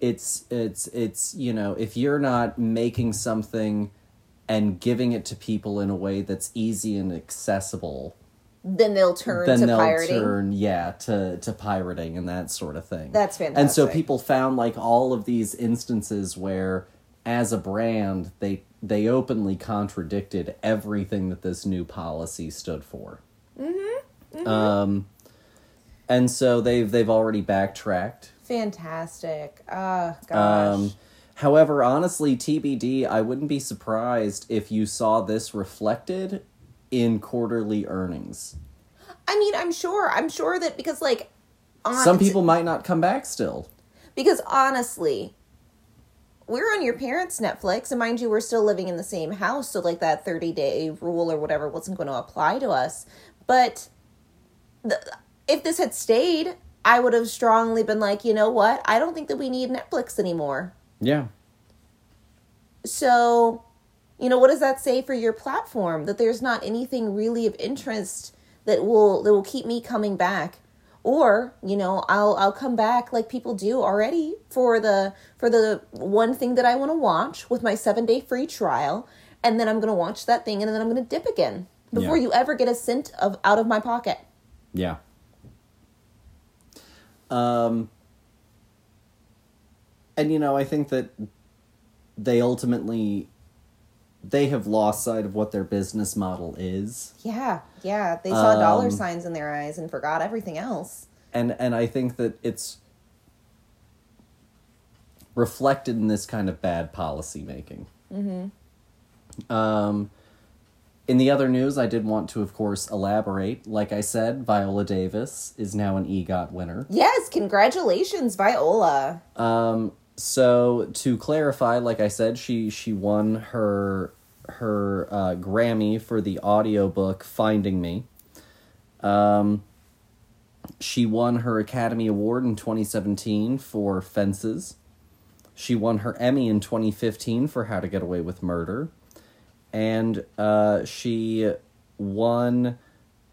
it's it's it's you know if you're not making something and giving it to people in a way that's easy and accessible Then they'll turn then to they'll pirating. turn yeah to to pirating and that sort of thing That's fantastic and so people found like all of these instances where as a brand they they openly contradicted everything that this new policy stood for mm-hmm. um and so they've they've already backtracked Fantastic. Ah, gosh. um however honestly tbd i wouldn't be surprised if you saw this reflected in quarterly earnings. I mean, I'm sure. I'm sure that because like some people might not come back still. Because honestly we're on your parents netflix and mind you we're still living in the same house so like that 30 day rule or whatever wasn't going to apply to us. But the, if this had stayed i would have strongly been like you know what? I don't think that we need netflix anymore. Yeah. So you know what does that say for your platform that there's not anything really of interest that will that will keep me coming back or you know i'll i'll come back like people do already for the for the one thing that i want to watch with my seven day free trial and then i'm going to watch that thing and then i'm going to dip again before Yeah. you ever get a cent of out of my pocket Yeah. Um and you know, I think that they ultimately they have lost sight of what their business model is. Yeah, yeah. They saw dollar Um, signs in their eyes and forgot everything else. and and I think that it's reflected in this kind of bad policy making. Mm-hmm. Um, in the other news, I did want to, of course, elaborate. Like I said, Viola Davis is now an EGOT winner. Yes, congratulations, Viola. Um, so to clarify, like I said, she she won her her uh, Grammy for the audiobook Finding Me. Um, she won her Academy Award in 2017 for Fences. She won her Emmy in 2015 for How to Get Away with Murder. And uh, she won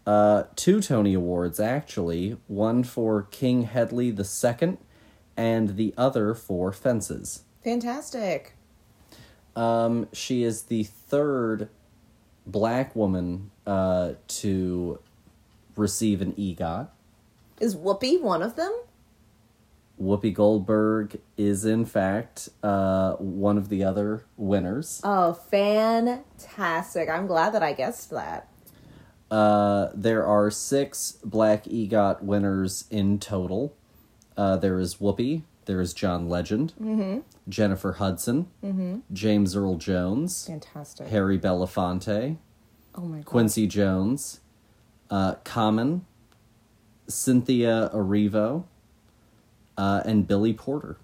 uh, two Tony Awards, actually. One for King Hedley II and the other for Fences. Fantastic. Um, she is the third black woman uh, to receive an EGOT. Is Whoopi one of them? Whoopi Goldberg is, in fact, uh, one of the other winners. Oh, fantastic. I'm glad that I guessed that. Uh, there are six black EGOT winners in total. Uh, there is Whoopi, there is John Legend, Jennifer Hudson, James Earl Jones, Fantastic. Harry Belafonte, Oh my god. Quincy Jones, uh, Common, Cynthia Erivo, uh, and Billy Porter.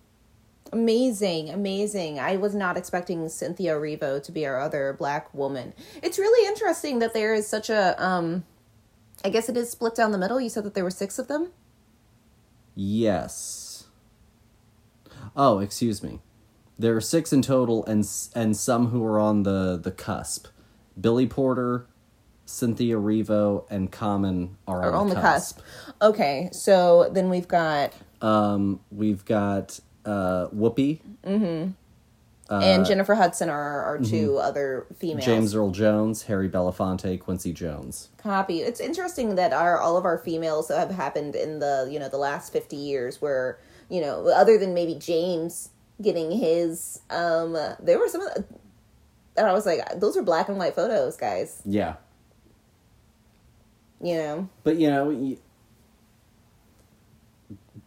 Amazing, amazing. I was not expecting Cynthia Erivo to be our other black woman. It's really interesting that there is such a um I guess it is split down the middle. You said that there were 6 of them? Yes. Oh, excuse me. There are six in total, and and some who are on the the cusp. Billy Porter, Cynthia Erivo, and Common are on, Or on the the cusp. cusp. Okay, so then we've got Um, we've got uh, Whoopi, and Jennifer Hudson are our 2 other females. James Earl Jones, Harry Belafonte, Quincy Jones. copy. It's interesting that our all of our females have happened in the you know the last fifty years, where you know other than maybe James getting his, um, there were some of the, and I was like, those are black and white photos, guys. Yeah, You know, But you know,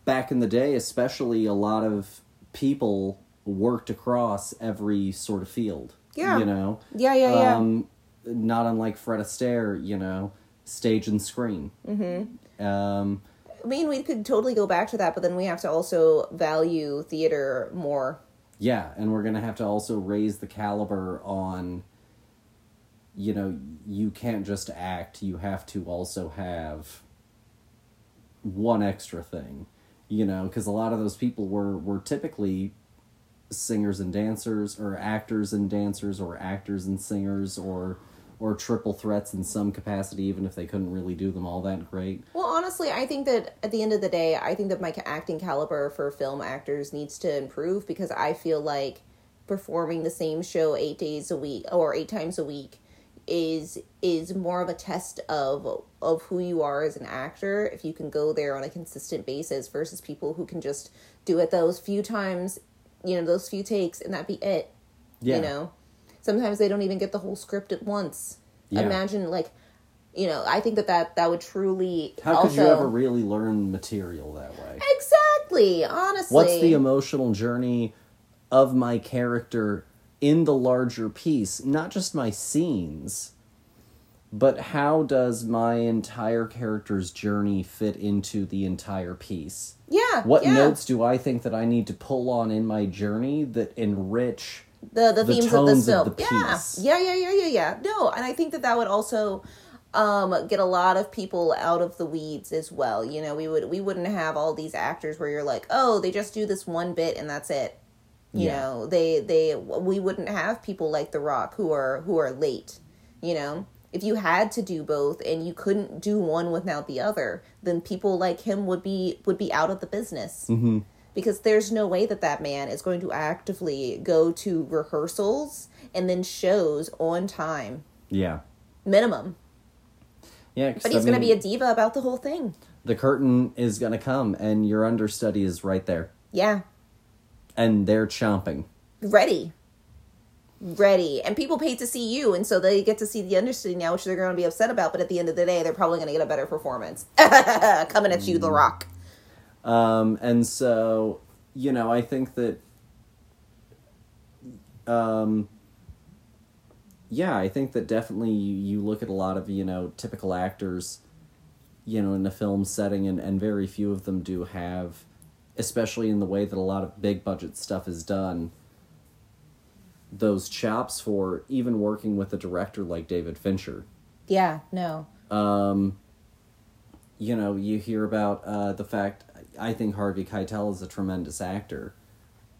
back in the day, especially, a lot of people worked across every sort of field. Yeah. You know. yeah, yeah, yeah. Um, not unlike Fred Astaire, you know, stage and screen. Mm-hmm. Um, I mean, we could totally go back to that, but then we have to also value theater more. yeah, and we're gonna have to also raise the caliber on. You know, you can't just act. You have to also have one extra thing. You know, because a lot of those people were were typically singers and dancers, or actors and dancers, or actors and singers, or or triple threats in some capacity, even if they couldn't really do them all that great. Well, honestly, I think that at the end of the day, I think that my acting caliber for film actors needs to improve because I feel like performing the same show eight days a week or eight times a week is is more of a test of of who you are as an actor if you can go there on a consistent basis versus people who can just do it those few times you know those few takes and that be it Yeah. you know sometimes they don't even get the whole script at once Yeah. imagine like you know i think that that that would truly How also could you ever really learn material that way? exactly honestly What's the emotional journey of my character in the larger piece? Not just my scenes, but how does my entire character's journey fit into the entire piece? yeah What yeah. notes do I think that I need to pull on in my journey that enrich the the, the themes of the of film the yeah. yeah yeah yeah yeah yeah. No and i think that that would also um get a lot of people out of the weeds as well. You know we would we wouldn't have all these actors where you're like oh they just do this one bit and that's it. You Yeah. know they they we wouldn't have people like the rock who are who are late you know if you had to do both and you couldn't do one without the other then people like him would be would be out of the business. Mm-hmm. because there's no way that that man is going to actively go to rehearsals and then shows on time. Yeah. minimum. Yeah but I he's going to be a diva about the whole thing. The curtain is going to come and your understudy is right there. Yeah. And they're chomping. ready ready. And people pay to see you and so they get to see the understudy now which they're going to be upset about but at the end of the day they're probably going to get a better performance. Coming at you the rock. Um, and so, you know, I think that, um, yeah, I think that definitely you, you look at a lot of, you know, typical actors, you know, in a film setting, and, and very few of them do have, especially in the way that a lot of big budget stuff is done, those chops for even working with a director like David Fincher. yeah no Um, you know, you hear about uh, the fact. I think Harvey Keitel is a tremendous actor.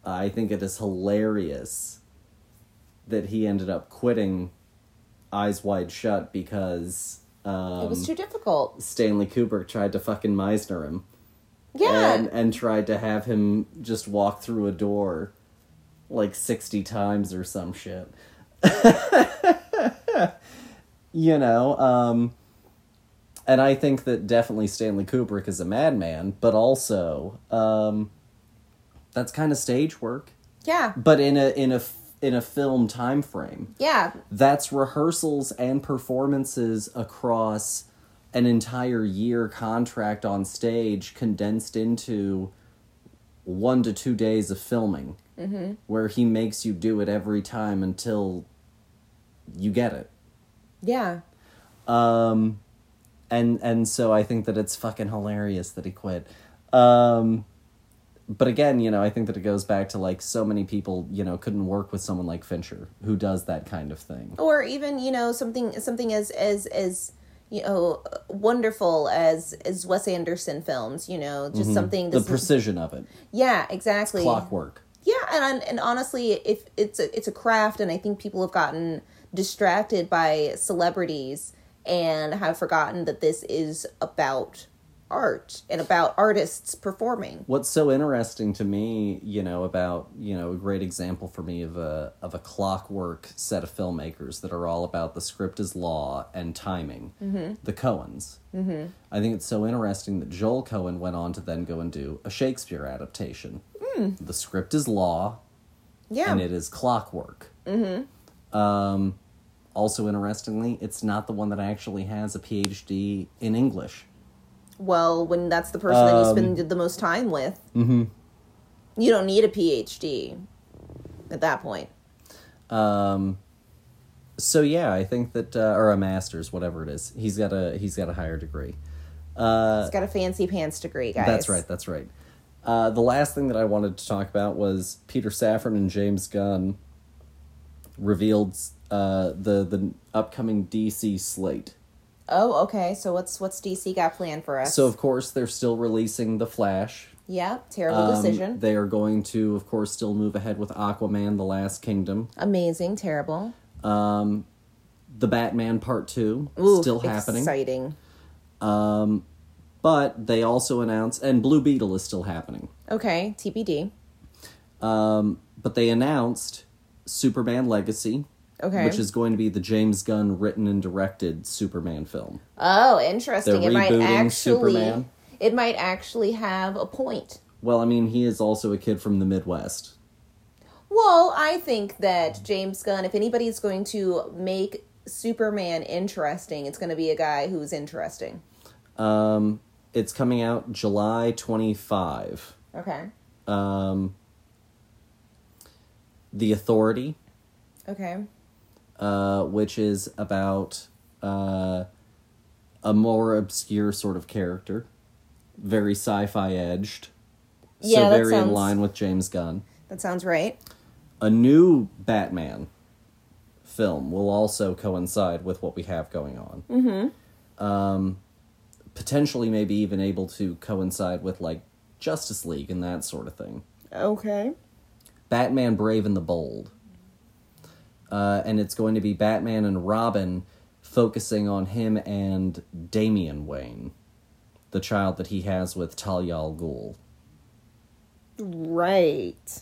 I think it is hilarious that he ended up quitting Eyes Wide Shut because um, it was too difficult Stanley Kubrick tried to fucking Meisner him yeah and and tried to have him just walk through a door like 60 times or some shit. you know, um and I think that definitely Stanley Kubrick is a madman, but also um that's kind of stage work, yeah but in a in a in a film time frame. yeah That's rehearsals and performances across an entire year contract on stage condensed into one to two days of filming, mm-hmm. where he makes you do it every time until you get it. yeah Um, and and so I think that it's fucking hilarious that he quit. Um, but again, you know, I think that it goes back to like so many people, you know, couldn't work with someone like Fincher who does that kind of thing. or even you know something something as as as you know wonderful as as Wes Anderson films you know just something Mm-hmm. The that's precision of it, yeah exactly clockwork. Yeah, and and honestly, if it's a it's a craft, and I think people have gotten distracted by celebrities and have forgotten that this is about art and about artists performing. What's so interesting to me, you know, about you know a great example for me of a of a clockwork set of filmmakers that are all about the script is law and timing. Mm-hmm. The Coens. Mm-hmm. I think it's so interesting that Joel Coen went on to then go and do a Shakespeare adaptation. The script is law, Yeah, and it is clockwork. Mm-hmm. Um, also, interestingly, it's not the one that actually has a PhD in English. well, when that's the person that you spend the most time with, mm-hmm. you don't need a PhD at that point. Um, so yeah, I think that uh, or a master's, whatever it is, he's got a he's got a higher degree. Uh, It's got a fancy pants degree, guys. that's right. That's right. Uh, the last thing that I wanted to talk about was Peter Safran and James Gunn revealed uh, the the upcoming DC slate. Oh, okay. So what's what's DC got planned for us? So of course they're still releasing the Flash. yeah, terrible Um, decision. They are going to, of course, still move ahead with Aquaman: The Last Kingdom. Amazing, terrible. Um, the Batman Part Two Ooh, still happening. Exciting. Um, but they also announced, and Blue Beetle is still happening. Okay, TBD. Um, but they announced Superman Legacy, Okay. which is going to be the James Gunn written and directed Superman film. oh, interesting. They're It might actually Superman. it might actually have a point. Well, I mean, he is also a kid from the Midwest. Well, I think that James Gunn, if anybody's going to make Superman interesting, it's going to be a guy who's interesting. Um, it's coming out July 25. Okay. Um, the Authority, Okay. uh, which is about uh, a more obscure sort of character, very sci-fi edged, Yeah, so very in line with James Gunn. That sounds right. A new Batman film will also coincide with what we have going on. Mm-hmm. Um, potentially, maybe even able to coincide with like Justice League and that sort of thing. Okay. Batman Brave and the Bold. Uh, and it's going to be Batman and Robin focusing on him and Damian Wayne, the child that he has with Talia al Ghul, Right.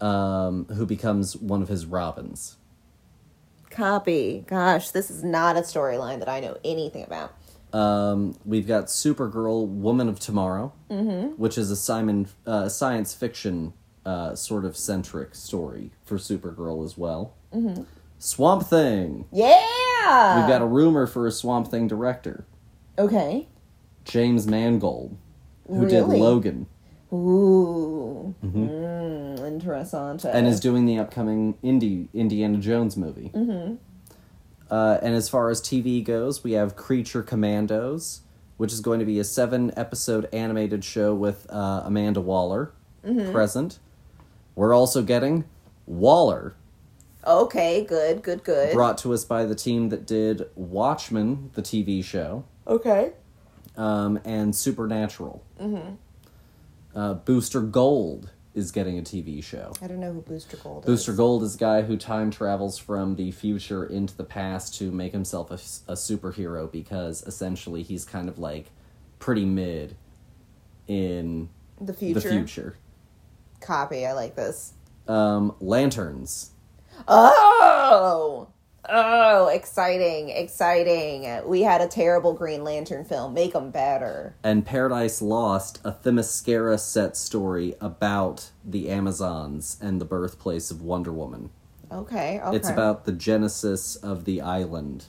um, who becomes one of his Robins. Copy. Gosh, this is not a storyline that I know anything about. Um, we've got Supergirl, Woman of Tomorrow, which is a Simon uh, science fiction uh, sort of centric story for Supergirl as well. Mm-hmm. Swamp Thing. Yeah. We've got a rumor for a Swamp Thing director, Okay. James Mangold, who did Logan Ooh. Mm, interessante. Mm-hmm. and is doing the upcoming Indie Indiana Jones movie. Mm-hmm. Uh, and as far as TV goes, we have Creature Commandos, which is going to be a seven episode animated show with uh, Amanda Waller present. We're also getting Waller, Okay, good, good, good. brought to us by the team that did Watchmen, the TV show, okay. um, and Supernatural. Mm-hmm. Uh, Booster Gold is getting a TV show. I don't know who Booster Gold is. Booster Gold is a guy who time travels from the future into the past to make himself a, a superhero because essentially he's kind of like pretty mid in The future. the future. Copy. I like this. Um, Lanterns. Oh! Oh, exciting, exciting. We had a terrible Green Lantern film. Make them better. and Paradise Lost, a Themyscira set story about the Amazons and the birthplace of Wonder Woman. Okay, okay. It's about the genesis of the island.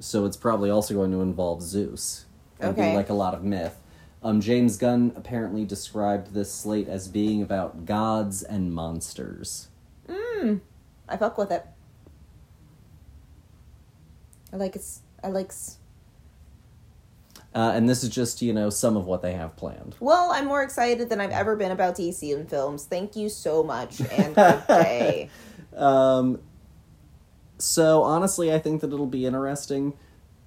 So it's probably also going to involve Zeus. and be Okay. like a lot of myth. Um, James Gunn apparently described this slate as being about gods and monsters. I fuck with it. I like it's. I like. Uh, and this is just, you know, some of what they have planned. Well, I'm more excited than I've ever been about DC and films. Thank you so much, and good day. Um, so honestly, I think that it'll be interesting.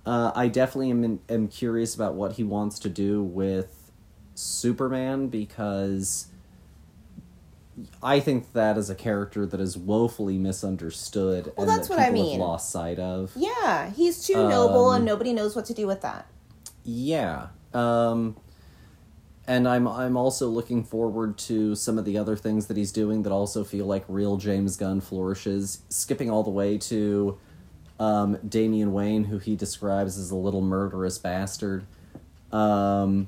Uh, I definitely am, am curious about what he wants to do with Superman because I think that is a character that is woefully misunderstood Well, and that's that what I mean. lost sight of. Yeah, he's too noble, Um, and nobody knows what to do with that. Yeah. Um and I'm I'm also looking forward to some of the other things that he's doing that also feel like real James Gunn flourishes, skipping all the way to um Damian Wayne who he describes as a little murderous bastard. Um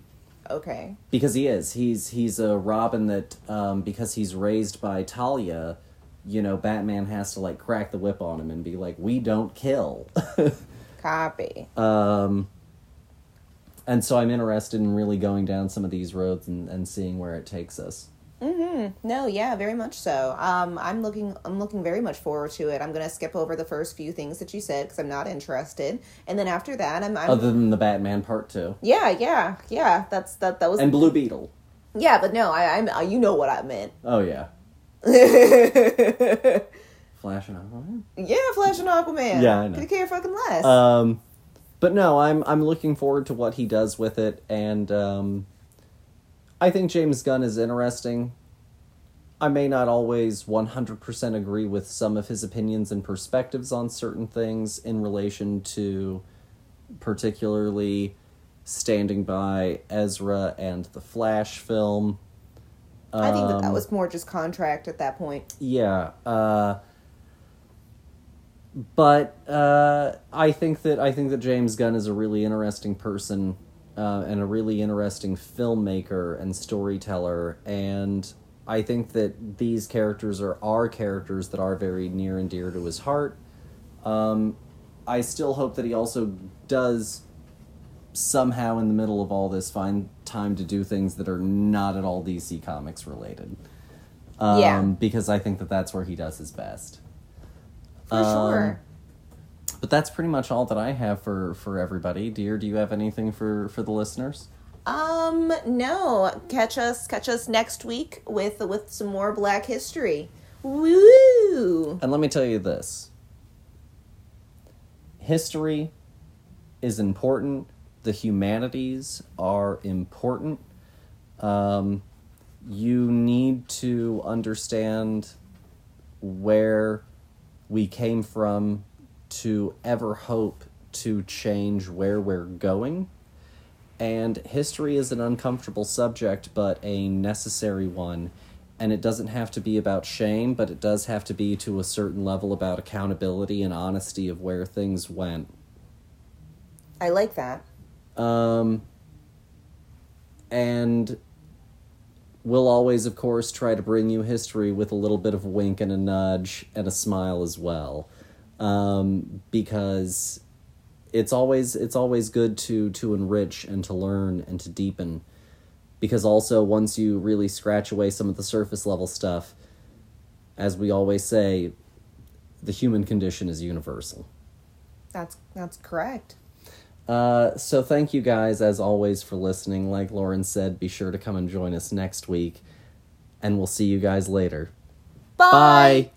Okay. because he is. He's he's a Robin that um because he's raised by Talia, you know, Batman has to like crack the whip on him and be like, "We don't kill." Copy. Um, and so I'm interested in really going down some of these roads and, and seeing where it takes us. No, yeah, very much so. Um, I'm looking. I'm looking very much forward to it. I'm gonna skip over the first few things that you said because I'm not interested, and then after that, I'm. I'm Other than the Batman Part Two yeah, yeah, yeah. That's that. That was and Blue Beetle. yeah, but no, I, I'm. Uh, you know what I meant. Oh yeah, Flash and Aquaman. Yeah, Flash and Aquaman. Yeah, I know. Could care fucking less. Um, but no, I'm I'm looking forward to what he does with it, and um, I think James Gunn is interesting. I may not always 100% agree with some of his opinions and perspectives on certain things in relation to particularly standing by Ezra and the Flash film. I think that that um, was more just contract at that point. Yeah, uh, but uh, I think that I think that James Gunn is a really interesting person uh, and a really interesting filmmaker and storyteller, and I think that these characters are are characters that are very near and dear to his heart. Um, I still hope that he also does somehow in the middle of all this find time to do things that are not at all DC Comics related. Um, Yeah. Because I think that that's where he does his best. For um, sure. But that's pretty much all that I have for for everybody. Dear, do you have anything for for the listeners? Um, no. Catch us catch us next week with with some more Black History. Woo! And let me tell you this. History is important. The humanities are important. Um, you need to understand where we came from to ever hope to change where we're going. And history is an uncomfortable subject, but a necessary one. And it doesn't have to be about shame, but it does have to be to a certain level about accountability and honesty of where things went. I like that. Um, and we'll always, of course, try to bring you history with a little bit of a wink and a nudge and a smile as well, um, because it's always it's always good to to enrich and to learn and to deepen, because also once you really scratch away some of the surface level stuff, as we always say, the human condition is universal. That's that's correct. Uh, so thank you guys as always for listening. Like Lauren said, be sure to come and join us next week, and we'll see you guys later. Bye. Bye.